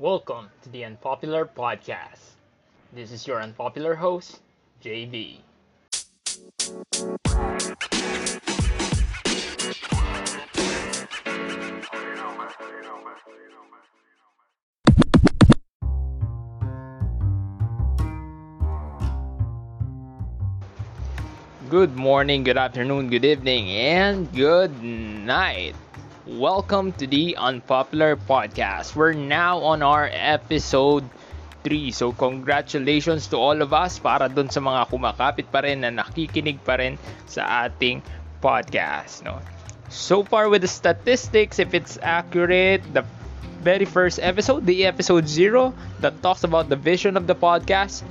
Welcome to the Unpopular Podcast. This is your unpopular host, JB. Good morning, good afternoon, good evening, and good night. Welcome to the Unpopular Podcast. We're now on our episode 3. So congratulations to all of us para dun sa mga kumakapit pa rin na nakikinig pa rin sa ating podcast. No? So far with the statistics, if it's accurate, the very first episode, the episode 0 that talks about the vision of the podcast,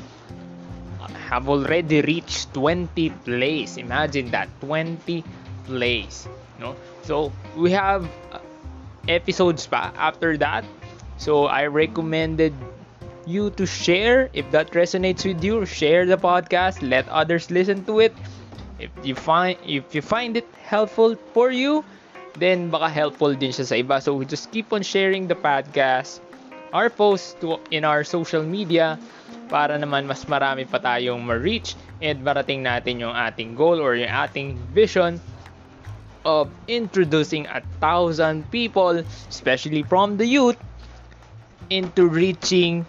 have already reached 20 plays. Imagine that 20 plays, no? So we have uh, episodes pa after that. So I recommended you to share if that resonates with you. Share the podcast. Let others listen to it. If you find if you find it helpful for you, then baka helpful din siya sa iba. So just keep on sharing the podcast, our posts to, in our social media para naman mas marami pa tayong ma-reach and marating natin yung ating goal or yung ating vision of introducing a thousand people, especially from the youth, into reaching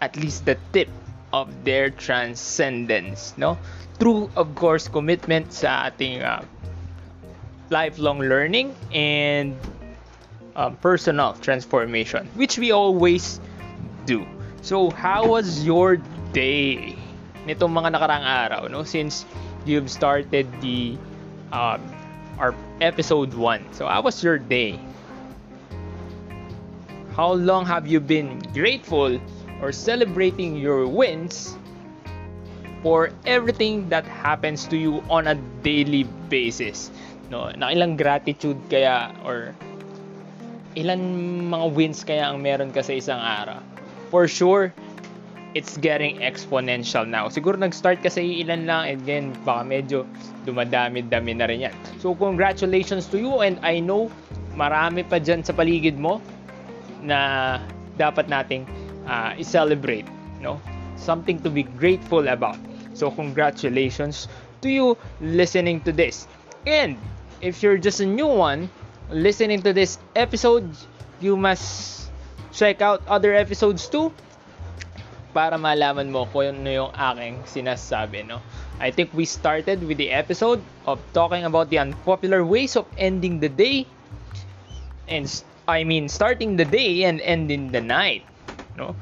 at least the tip of their transcendence, no? Through, of course, commitment sa ating uh, lifelong learning and uh, personal transformation, which we always do. So, how was your day nitong mga nakarang araw, no? Since you've started the um, our episode 1. So, how was your day? How long have you been grateful or celebrating your wins for everything that happens to you on a daily basis? No, na ilang gratitude kaya or ilan mga wins kaya ang meron ka sa isang araw? For sure, it's getting exponential now. Siguro nag-start kasi ilan lang and then baka medyo dumadami-dami na rin yan. So congratulations to you and I know marami pa dyan sa paligid mo na dapat nating uh, i-celebrate. No? Something to be grateful about. So congratulations to you listening to this. And if you're just a new one listening to this episode, you must check out other episodes too para malaman mo kung ano yung aking sinasabi, no? I think we started with the episode of talking about the unpopular ways of ending the day and I mean starting the day and ending the night, no?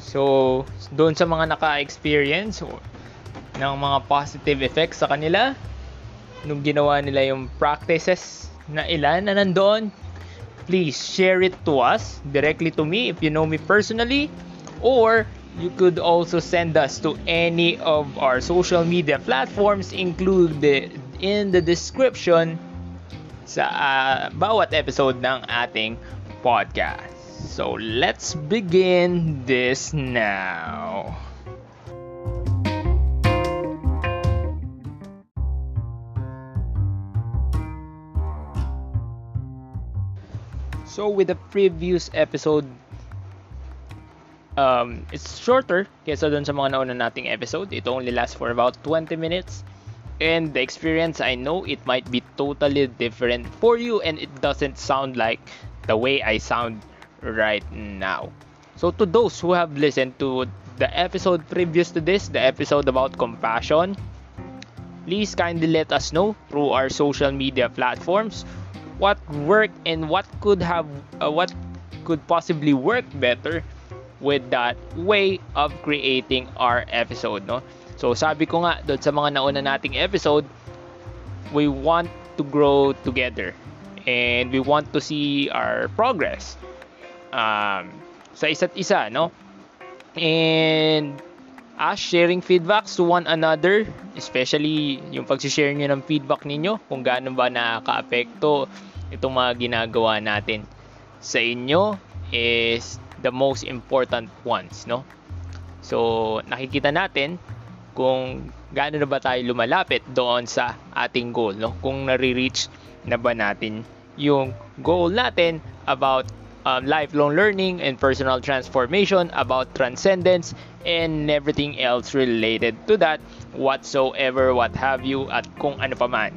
So, doon sa mga naka-experience ng mga positive effects sa kanila nung ginawa nila yung practices na ilan na nandoon, please share it to us directly to me if you know me personally or you could also send us to any of our social media platforms included in the description sa uh, bawat episode ng ating podcast. So let's begin this now. So with the previous episode, um, it's shorter kaysa dun sa mga nauna nating episode. It only lasts for about 20 minutes. And the experience, I know it might be totally different for you and it doesn't sound like the way I sound right now. So to those who have listened to the episode previous to this, the episode about compassion, please kindly let us know through our social media platforms what worked and what could have uh, what could possibly work better with that way of creating our episode no? So sabi ko nga doon sa mga nauna nating episode we want to grow together and we want to see our progress um, sa isa't isa no? And us sharing feedbacks to one another especially yung pag-share nyo ng feedback ninyo kung gaano ba nakaka-apekto itong mga ginagawa natin sa inyo is the most important ones no? So nakikita natin kung gaano na ba tayo lumalapit doon sa ating goal no? Kung nare-reach na ba natin yung goal natin about um, lifelong learning and personal transformation, about transcendence, and everything else related to that, whatsoever, what have you, at kung ano pa man.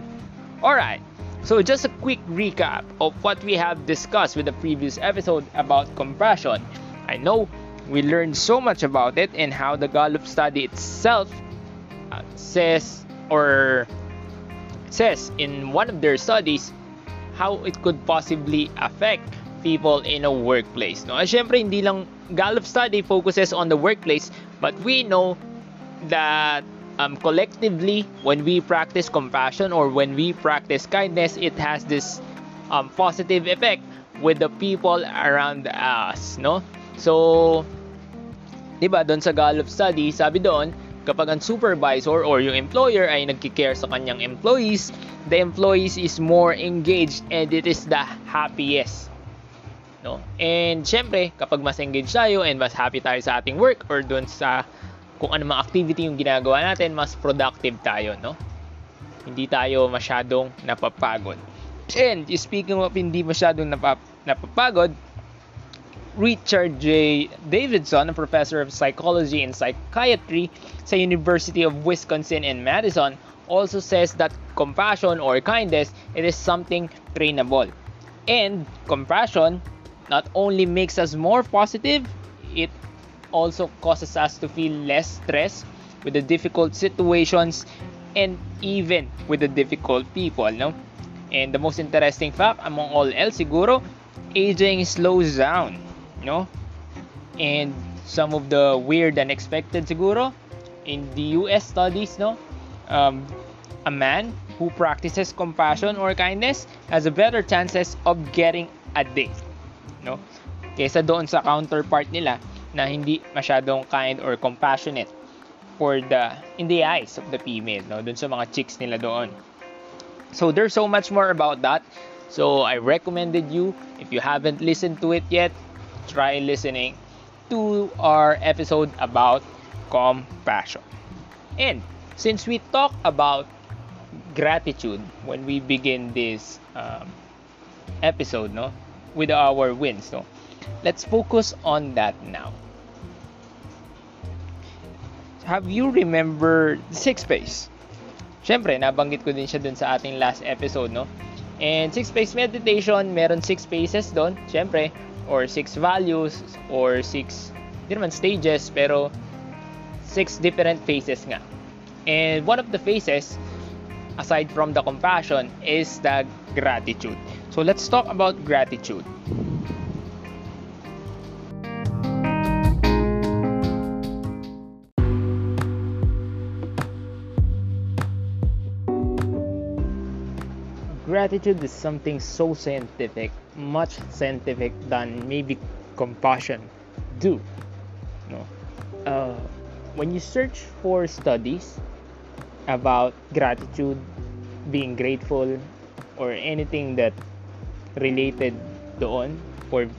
Alright, so just a quick recap of what we have discussed with the previous episode about compassion. I know we learned so much about it and how the Gallup study itself uh, says or says in one of their studies how it could possibly affect people in a workplace. No? Siyempre, hindi lang Gallup study focuses on the workplace, but we know that um, collectively, when we practice compassion or when we practice kindness, it has this um, positive effect with the people around us, no? So, 'di ba, doon sa Gallup study, sabi doon, kapag ang supervisor or yung employer ay nagki-care sa kanyang employees, the employees is more engaged and it is the happiest no? And syempre, kapag mas engaged tayo and mas happy tayo sa ating work or doon sa kung ano mga activity yung ginagawa natin, mas productive tayo, no? Hindi tayo masyadong napapagod. And speaking of hindi masyadong napap napapagod, Richard J. Davidson, a professor of psychology and psychiatry sa University of Wisconsin in Madison, also says that compassion or kindness it is something trainable. And compassion not only makes us more positive, it also causes us to feel less stress with the difficult situations and even with the difficult people, no? And the most interesting fact among all else siguro, aging slows down, no? And some of the weird and unexpected siguro in the US studies, no? Um, a man who practices compassion or kindness has a better chances of getting a date no? Kaysa doon sa counterpart nila na hindi masyadong kind or compassionate for the in the eyes of the female, no? Doon sa mga chicks nila doon. So there's so much more about that. So I recommended you if you haven't listened to it yet, try listening to our episode about compassion. And since we talk about gratitude when we begin this um, episode, no? with our wins. No? Let's focus on that now. Have you remembered six space? Siyempre, nabanggit ko din siya dun sa ating last episode, no? And six space meditation, meron six phases doon, siyempre, or six values, or six, hindi naman stages, pero six different phases nga. And one of the phases, aside from the compassion, is the gratitude. So let's talk about gratitude. Gratitude is something so scientific, much scientific than maybe compassion do. No, uh, when you search for studies about gratitude, being grateful, or anything that related doon for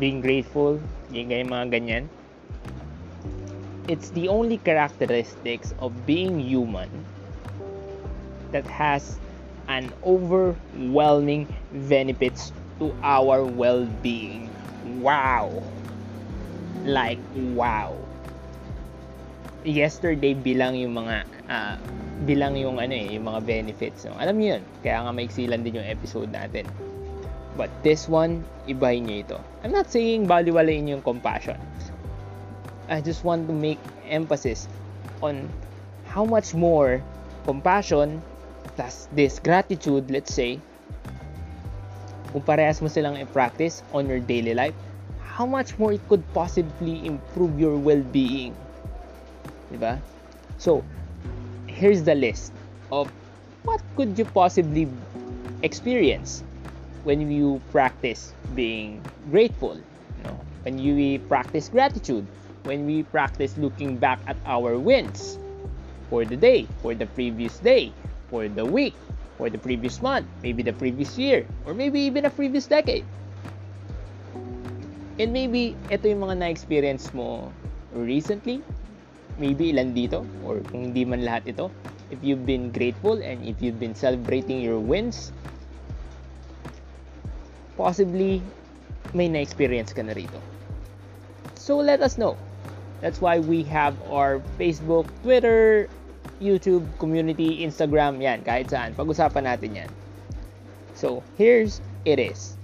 being grateful, yung mga ganyan. It's the only characteristics of being human that has an overwhelming benefits to our well-being. Wow! Like, wow! Yesterday bilang yung mga uh, bilang yung ano eh, yung mga benefits. No? Alam niyo yun, kaya nga maiksilan din yung episode natin. But this one, ibahin nyo ito. I'm not saying baliwalain yung compassion. I just want to make emphasis on how much more compassion plus this gratitude, let's say, kung parehas mo silang i-practice on your daily life, how much more it could possibly improve your well-being. Diba? So, here's the list of what could you possibly experience when you practice being grateful, you know, when we practice gratitude, when we practice looking back at our wins for the day, for the previous day, for the week, for the previous month, maybe the previous year, or maybe even a previous decade. And maybe ito yung mga na-experience mo recently, maybe ilan dito, or kung hindi man lahat ito, if you've been grateful and if you've been celebrating your wins, possibly may na-experience ka na rito. So let us know. That's why we have our Facebook, Twitter, YouTube, community, Instagram, yan, kahit saan. Pag-usapan natin yan. So, here's it is.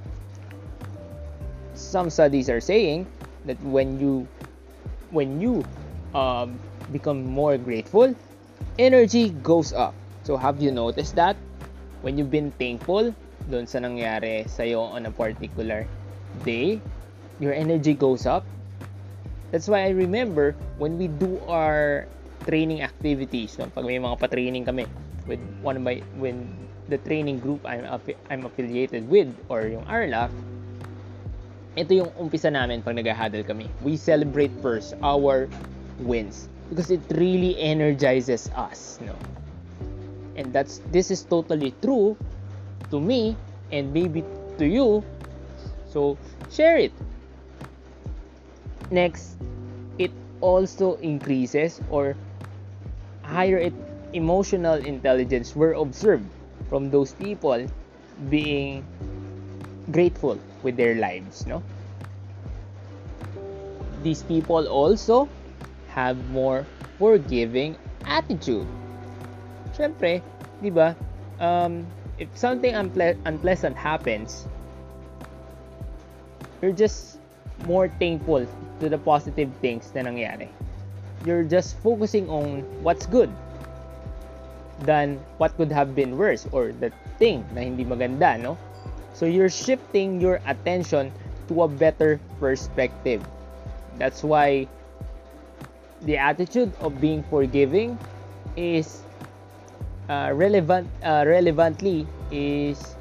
Some studies are saying that when you when you um, become more grateful, energy goes up. So, have you noticed that? When you've been thankful doon sa nangyari sa'yo on a particular day, your energy goes up. That's why I remember when we do our training activities, no, pag may mga pa-training kami with one of my, when the training group I'm, I'm affiliated with or yung RLAF, ito yung umpisa namin pag nag-huddle kami. We celebrate first our wins because it really energizes us, no? And that's this is totally true to me and maybe to you. So, share it. Next, it also increases or higher emotional intelligence were observed from those people being grateful with their lives, no? These people also have more forgiving attitude. Siyempre, di ba, um, if something unple- unpleasant happens, you're just more thankful to the positive things na nangyari. You're just focusing on what's good than what could have been worse or the thing na hindi maganda, no? So you're shifting your attention to a better perspective. That's why the attitude of being forgiving is uh, relevant uh, relevantly is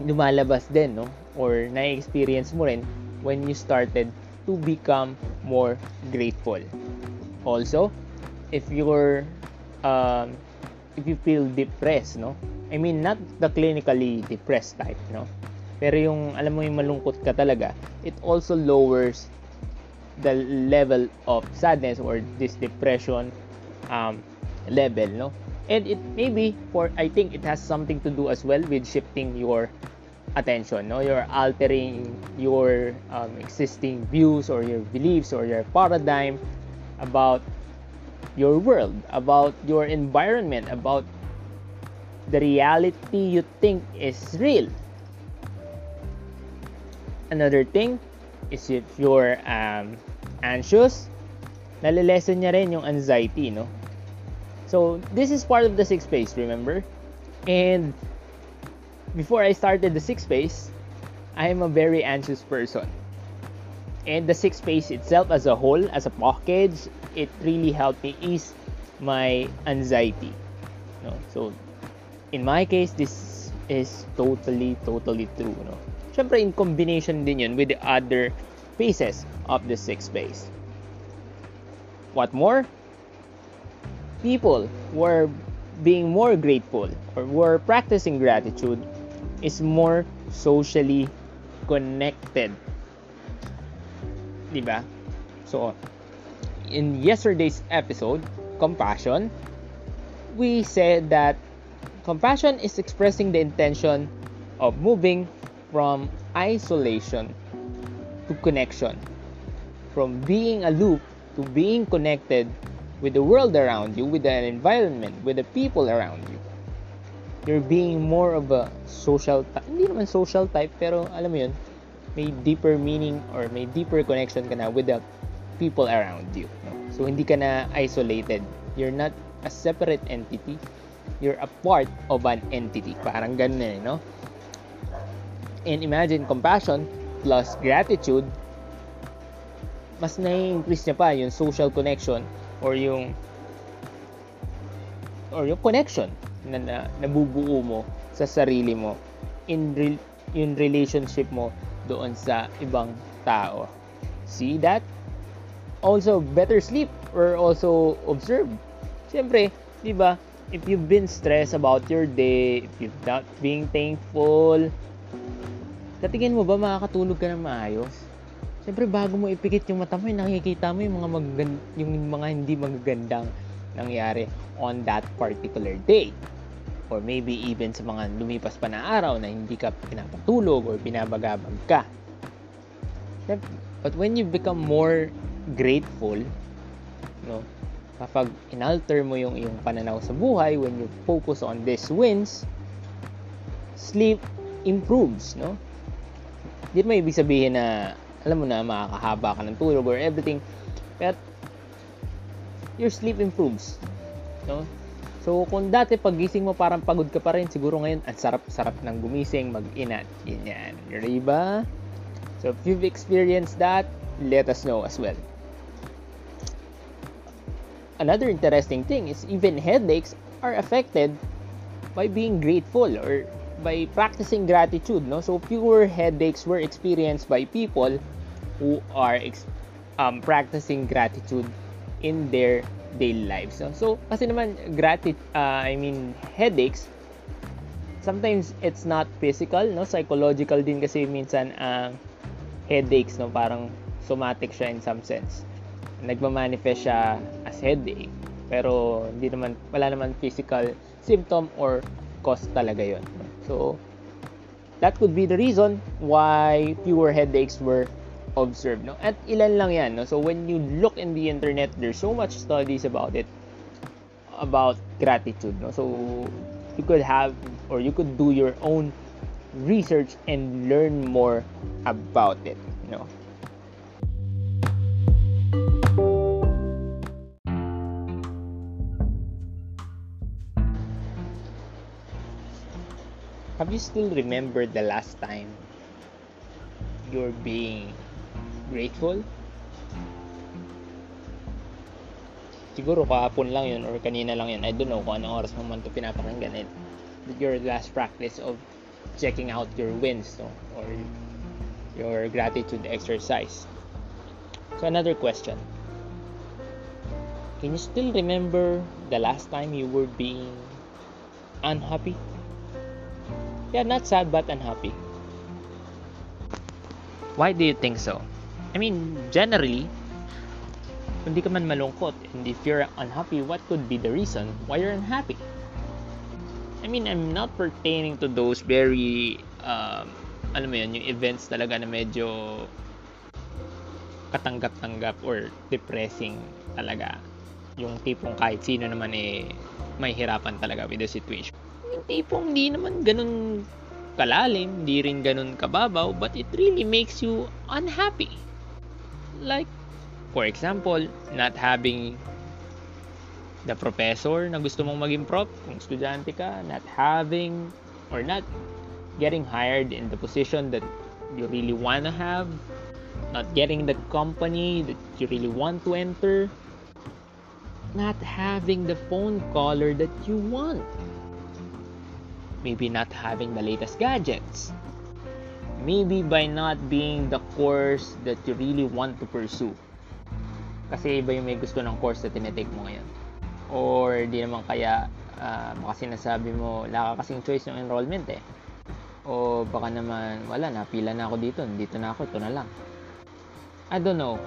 lumalabas din no or na-experience mo rin when you started to become more grateful also if you're um, if you feel depressed no? I mean not the clinically depressed type no? Pero yung alam mo yung malungkot ka talaga it also lowers the level of sadness or this depression um, level no? And it maybe for i think it has something to do as well with shifting your attention no? You're altering your um, existing views or your beliefs or your paradigm about your world about your environment about the reality you think is real another thing is if you're um, anxious, nalilesen niya rin yung anxiety, no? So, this is part of the sixth phase, remember? And before I started the sixth phase, I am a very anxious person. And the sixth phase itself as a whole, as a package, it really helped me ease my anxiety. No? So, in my case, this is totally, totally true. No? Siyempre, in combination din yun with the other phases of the sixth phase. What more? People were being more grateful or were practicing gratitude is more socially connected. Diba? So, oh, in yesterday's episode, compassion, we said that compassion is expressing the intention of moving from isolation to connection, from being aloof to being connected with the world around you, with the environment, with the people around you. You're being more of a social type. Hindi naman social type, pero alam mo yun, may deeper meaning or may deeper connection ka na with the people around you. No? So, hindi ka na isolated. You're not a separate entity. You're a part of an entity. Parang ganun eh, no? And imagine compassion plus gratitude, mas na-increase niya pa yung social connection or yung or yung connection na, na nabubuo mo sa sarili mo in re, yung relationship mo doon sa ibang tao. See that? Also, better sleep or also observe. Siyempre, di ba, if you've been stressed about your day, if you've not being thankful, sa tingin mo ba makakatulog ka ng maayos? Siyempre bago mo ipikit yung mata mo, nakikita mo yung mga magagand- yung mga hindi magagandang nangyari on that particular day. Or maybe even sa mga lumipas pa na araw na hindi ka pinapatulog or binabagabag ka. But when you become more grateful, no, kapag inalter mo yung iyong pananaw sa buhay, when you focus on these wins, sleep improves, no? Di mo ibig sabihin na, alam mo na, makakahaba ka ng tulog or everything. But, your sleep improves, no? So, kung dati pagising mo parang pagod ka pa rin, siguro ngayon, ang sarap-sarap ng gumising, mag-inat. Yan yan. Diba? So, if you've experienced that, let us know as well. Another interesting thing is even headaches are affected by being grateful or by practicing gratitude, no? So, fewer headaches were experienced by people who are ex- um, practicing gratitude in their daily lives. No? So, kasi naman, gratit, uh, I mean, headaches, sometimes it's not physical, no? Psychological din kasi minsan ang uh, headaches, no? Parang somatic siya in some sense. Nagmamanifest siya as headache. Pero hindi naman, wala naman physical symptom or cause talaga yon. So, that could be the reason why fewer headaches were observe no? At ilan lang yan no? So when you look in the internet there's so much studies about it about gratitude no? So you could have or you could do your own research and learn more about it you know Have you still remembered the last time you're being grateful? Siguro kahapon lang yun or kanina lang yun. I don't know kung anong oras mo man ito pinapakinggan. It, your last practice of checking out your wins no? or your gratitude exercise. So another question. Can you still remember the last time you were being unhappy? Yeah, not sad but unhappy. Why do you think so? I mean, generally, kung di ka man malungkot and if you're unhappy, what could be the reason why you're unhappy? I mean, I'm not pertaining to those very, um, alam mo yun, yung events talaga na medyo katanggap-tanggap or depressing talaga. Yung tipong kahit sino naman eh, may hirapan talaga with the situation. Yung tipong hindi naman ganun kalalim, hindi rin ganun kababaw, but it really makes you unhappy. Like, for example, not having the professor na gusto mong maging prof, kung estudyante ka, not having or not getting hired in the position that you really want to have, not getting the company that you really want to enter, not having the phone caller that you want, maybe not having the latest gadgets, maybe by not being the course that you really want to pursue. Kasi iba yung may gusto ng course na tinetake mo ngayon. Or di naman kaya uh, baka sinasabi mo, wala ka kasing choice ng enrollment eh. O baka naman, wala, napila na ako dito, dito na ako, ito na lang. I don't know.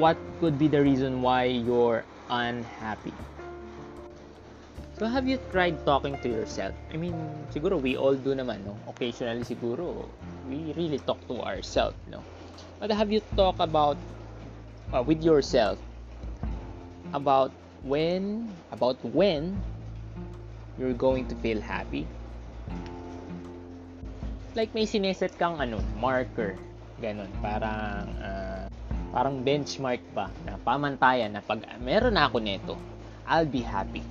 What could be the reason why you're unhappy? So have you tried talking to yourself? I mean, siguro we all do naman, no? Occasionally siguro we really talk to ourselves, no? But have you talked about uh, with yourself about when about when you're going to feel happy? Like may sineset kang ano, marker, ganun, parang uh, parang benchmark pa na pamantayan na pag meron na ako nito, I'll be happy.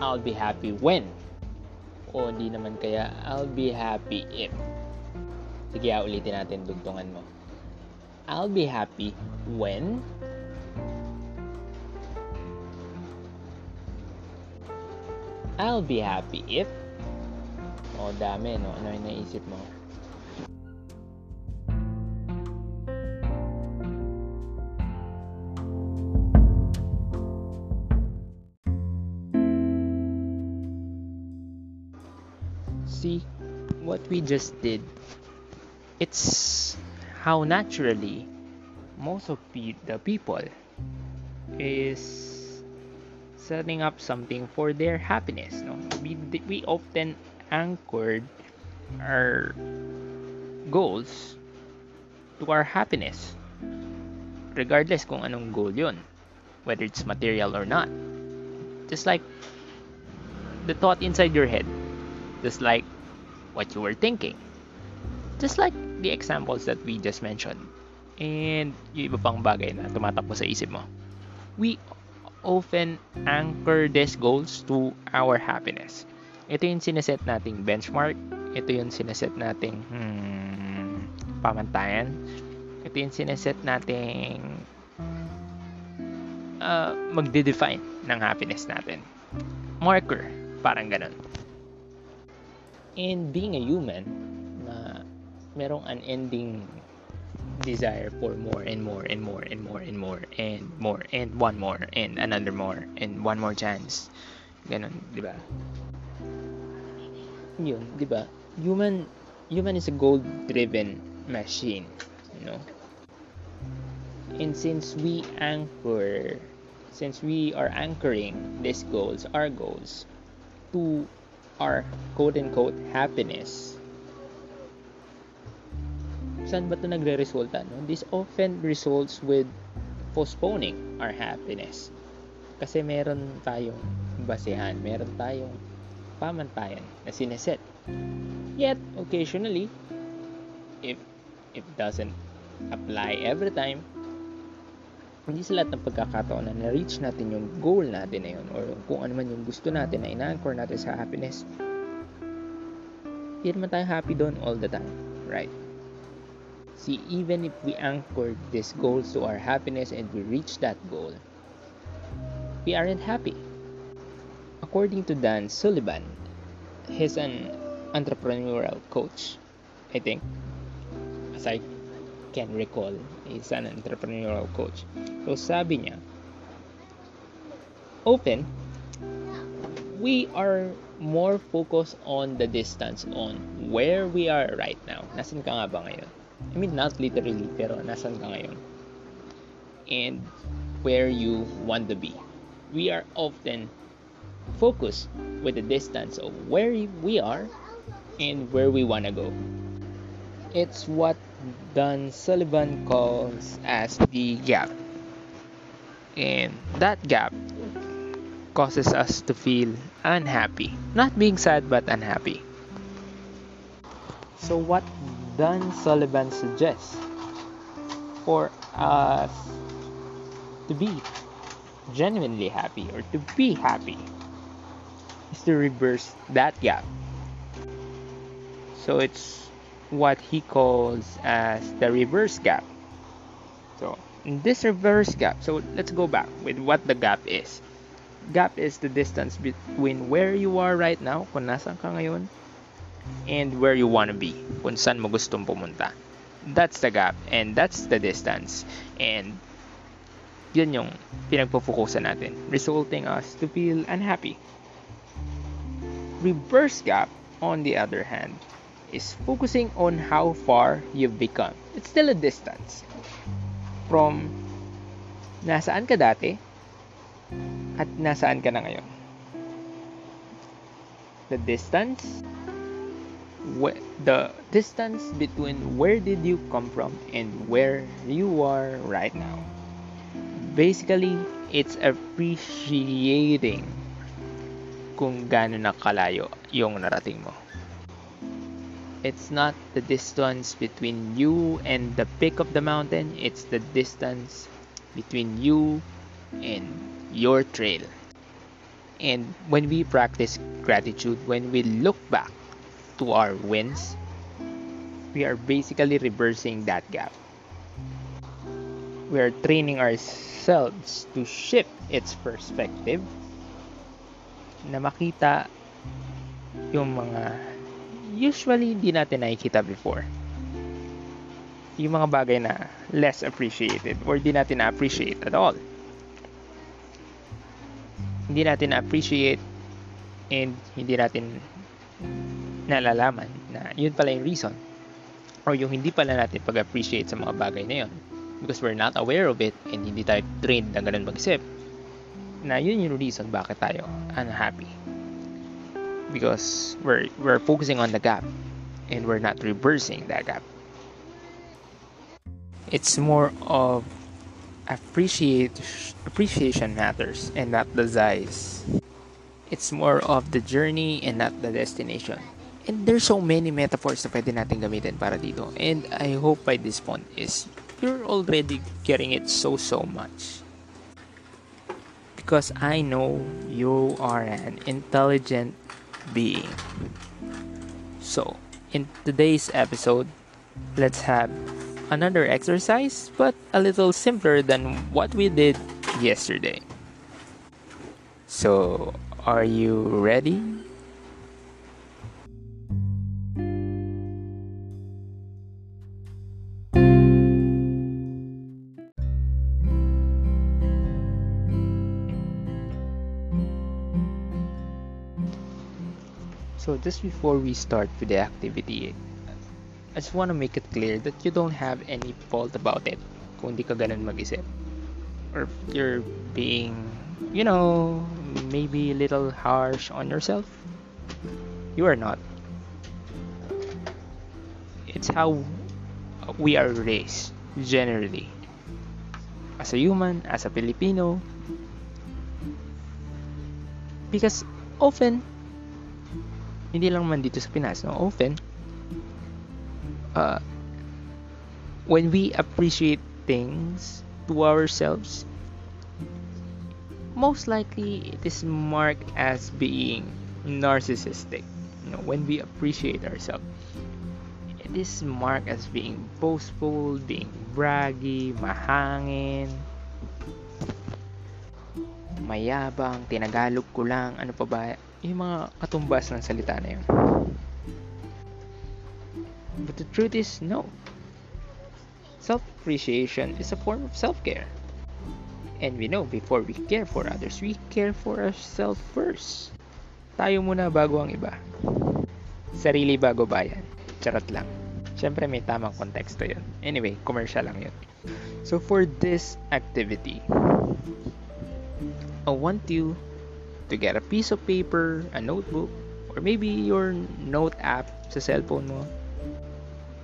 I'll be happy when. O di naman kaya I'll be happy if. Sige, ah, ulitin natin dugtungan mo. I'll be happy when I'll be happy if O, dami, no? Ano yung naisip mo? See, what we just did it's how naturally most of the people is setting up something for their happiness no we, we often anchored our goals to our happiness. Regardless kung anong goal yun. Whether it's material or not. Just like the thought inside your head. Just like what you were thinking. Just like the examples that we just mentioned. And yung iba pang bagay na tumatakbo sa isip mo. We often anchor these goals to our happiness. Ito yung sineset nating benchmark. Ito yung sineset nating hmm, pamantayan. Ito yung sineset nating uh, magde-define ng happiness natin. Marker, parang ganun. And being a human, na merong unending desire for more and more and more and more and more and more and one more and another more and one more chance. Ganon, di ba? Yun, di ba? Human, human is a goal-driven machine, you know? And since we anchor, since we are anchoring these goals, our goals, to our quote-unquote happiness, saan ba ito nagre-resulta? No? This often results with postponing our happiness. Kasi meron tayong basehan, meron tayong pamantayan na sineset. Yet, occasionally, if it doesn't apply every time, hindi sa lahat ng pagkakataon na na-reach natin yung goal natin na yun or kung ano man yung gusto natin na in-anchor natin sa happiness, hindi naman tayo happy doon all the time, right? See, even if we anchor these goals to our happiness and we reach that goal, we aren't happy. According to Dan Sullivan, he's an entrepreneurial coach, I think, as I can recall, is an entrepreneurial coach. So sabi niya, open, we are more focused on the distance on where we are right now. Nasaan ka nga ba ngayon? I mean, not literally, pero nasan ka ngayon? And where you want to be. We are often focused with the distance of where we are and where we want to go. It's what Dan Sullivan calls as the gap. And that gap causes us to feel unhappy. Not being sad, but unhappy. So, what Dan Sullivan suggests for us to be genuinely happy or to be happy is to reverse that gap. So it's what he calls as the reverse gap. So this reverse gap, so let's go back with what the gap is. Gap is the distance between where you are right now, kung nasan ka ngayon, and where you want to be, kung saan mo gustong pumunta. That's the gap and that's the distance. And yun yung pinagpupukusan natin, resulting us to feel unhappy. Reverse gap, on the other hand, is focusing on how far you've become. It's still a distance from nasaan ka dati at nasaan ka na ngayon. The distance the distance between where did you come from and where you are right now. Basically, it's appreciating kung gaano na kalayo yung narating mo. It's not the distance between you and the peak of the mountain, it's the distance between you and your trail. And when we practice gratitude, when we look back to our wins, we are basically reversing that gap. We are training ourselves to shift its perspective na makita yung mga usually hindi natin nakikita before. Yung mga bagay na less appreciated or di natin na-appreciate at all. Hindi natin na-appreciate and hindi natin nalalaman na yun pala yung reason or yung hindi pala natin pag-appreciate sa mga bagay na yun because we're not aware of it and hindi tayo trained na ganun mag-isip na yun yung reason bakit tayo unhappy because we're we're focusing on the gap and we're not reversing that gap It's more of appreciate appreciation matters and not the size. It's more of the journey and not the destination. And there's so many metaphors na pwede natin gamitin para dito. And I hope by this point is you're already getting it so so much. Because I know you are an intelligent being. So, in today's episode, let's have another exercise, but a little simpler than what we did yesterday. So, are you ready? So just before we start with the activity, I just want to make it clear that you don't have any fault about it kung di ka ganun mag-isip. Or if you're being, you know, maybe a little harsh on yourself. You are not. It's how we are raised, generally. As a human, as a Filipino. Because often, hindi lang man dito sa Pinas, no? Often, uh, when we appreciate things to ourselves, most likely it is marked as being narcissistic. You know, when we appreciate ourselves, it is marked as being boastful, being braggy, mahangin, mayabang, tinagalog ko lang, ano pa ba, yung mga katumbas ng salita na yun. But the truth is, no. Self-appreciation is a form of self-care. And we know, before we care for others, we care for ourselves first. Tayo muna bago ang iba. Sarili bago bayan. Charot lang. Siyempre may tamang konteksto yun. Anyway, commercial lang yun. So for this activity, I want you to get a piece of paper, a notebook, or maybe your note app sa cellphone mo.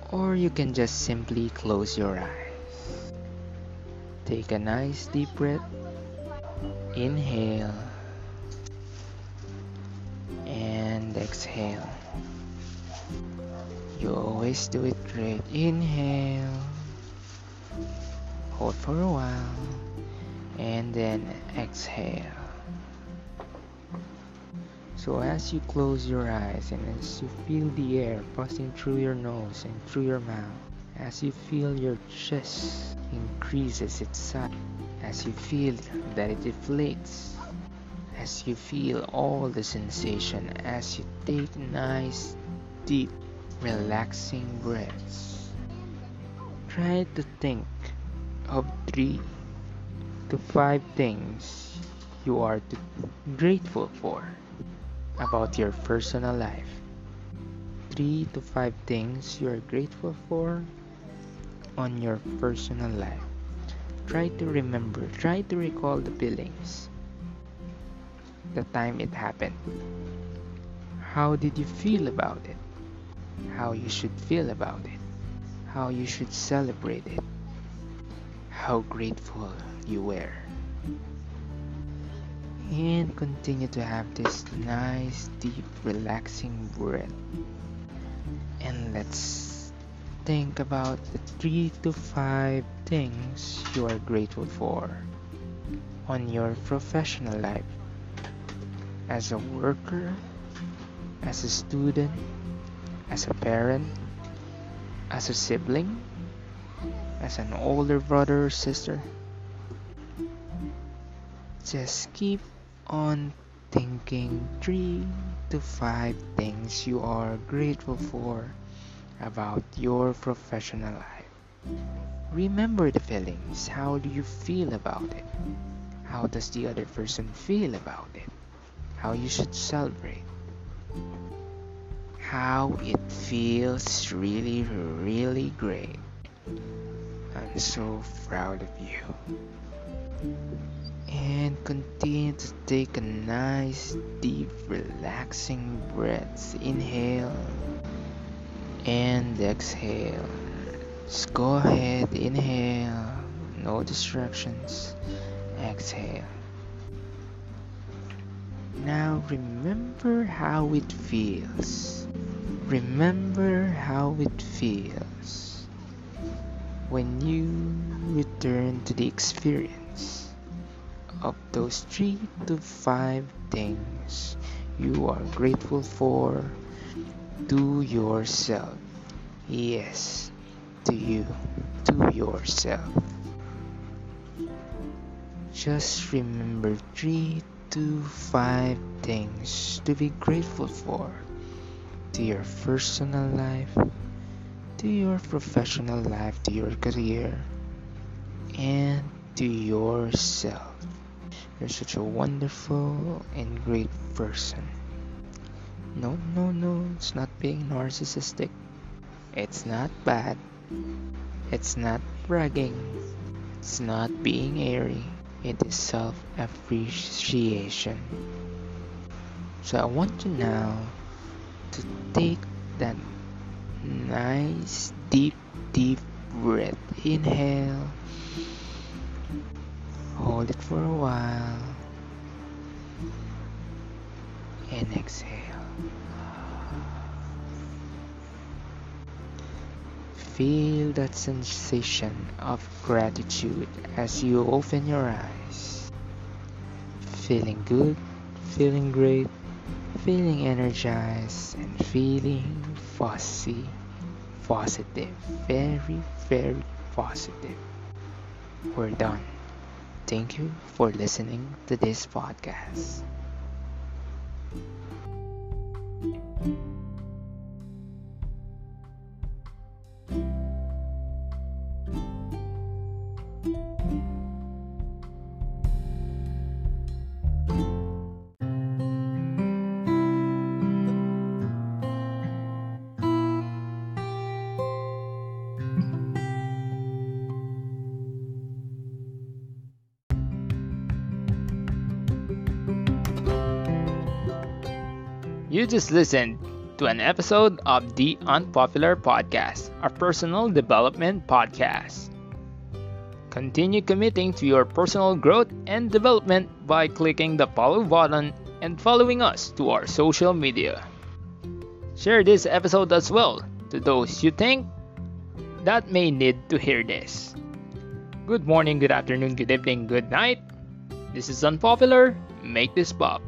Or you can just simply close your eyes. Take a nice deep breath. Inhale. And exhale. You always do it great. Inhale. Hold for a while. And then exhale. So as you close your eyes and as you feel the air passing through your nose and through your mouth, as you feel your chest increases its size, as you feel that it deflates, as you feel all the sensation, as you take nice, deep, relaxing breaths, try to think of three to five things you are grateful for about your personal life. Three to five things you are grateful for on your personal life. Try to remember, try to recall the feelings, the time it happened. How did you feel about it? How you should feel about it? How you should celebrate it? How grateful you were and continue to have this nice deep relaxing breath. And let's think about the three to five things you are grateful for on your professional life. As a worker as a student as a parent as a sibling as an older brother or sister. Just keep on thinking three to five things you are grateful for about your professional life. Remember the feelings. How do you feel about it? How does the other person feel about it? How you should celebrate. How it feels really, really great. I'm so proud of you and continue to take a nice deep relaxing breaths inhale and exhale Just go ahead, inhale, no distractions. Exhale. Now remember how it feels. Remember how it feels when you return to the experience of those three to five things you are grateful for to yourself. Yes, to you, to yourself. Just remember three to five things to be grateful for to your personal life, to your professional life, to your career, and to yourself. You're such a wonderful and great person. No, no, no, it's not being narcissistic. It's not bad. It's not bragging. It's not being airy. It is self appreciation. So I want you now to take that nice deep, deep breath. Inhale. Hold it for a while. And exhale. Feel that sensation of gratitude as you open your eyes. Feeling good, feeling great, feeling energized, and feeling fussy, positive, very, very positive. We're done. Thank you for listening to this podcast. You just listened to an episode of the Unpopular Podcast, a personal development podcast. Continue committing to your personal growth and development by clicking the follow button and following us to our social media. Share this episode as well to those you think that may need to hear this. Good morning, good afternoon, good evening, good night. This is Unpopular. Make this pop.